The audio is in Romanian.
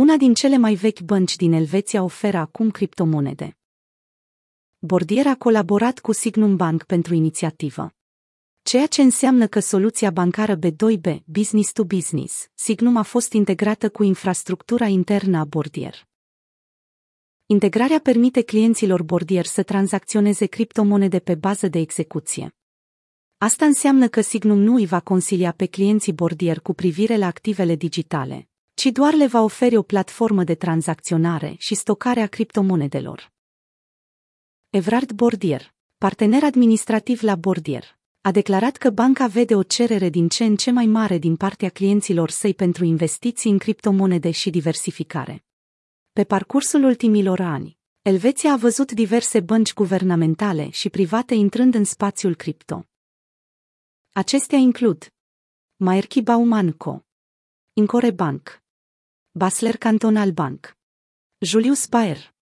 Una din cele mai vechi bănci din Elveția oferă acum criptomonede. Bordier a colaborat cu Signum Bank pentru inițiativă. Ceea ce înseamnă că soluția bancară B2B, Business to Business, Signum a fost integrată cu infrastructura internă a Bordier. Integrarea permite clienților Bordier să tranzacționeze criptomonede pe bază de execuție. Asta înseamnă că Signum nu îi va consilia pe clienții Bordier cu privire la activele digitale, ci doar le va oferi o platformă de tranzacționare și stocare a criptomonedelor. Evrard Bordier, partener administrativ la Bordier, a declarat că banca vede o cerere din ce în ce mai mare din partea clienților săi pentru investiții în criptomonede și diversificare. Pe parcursul ultimilor ani, Elveția a văzut diverse bănci guvernamentale și private intrând în spațiul cripto. Acestea includ Maerki Baumanco, Incore Bank, Basler Cantonal Bank, Julius Baer,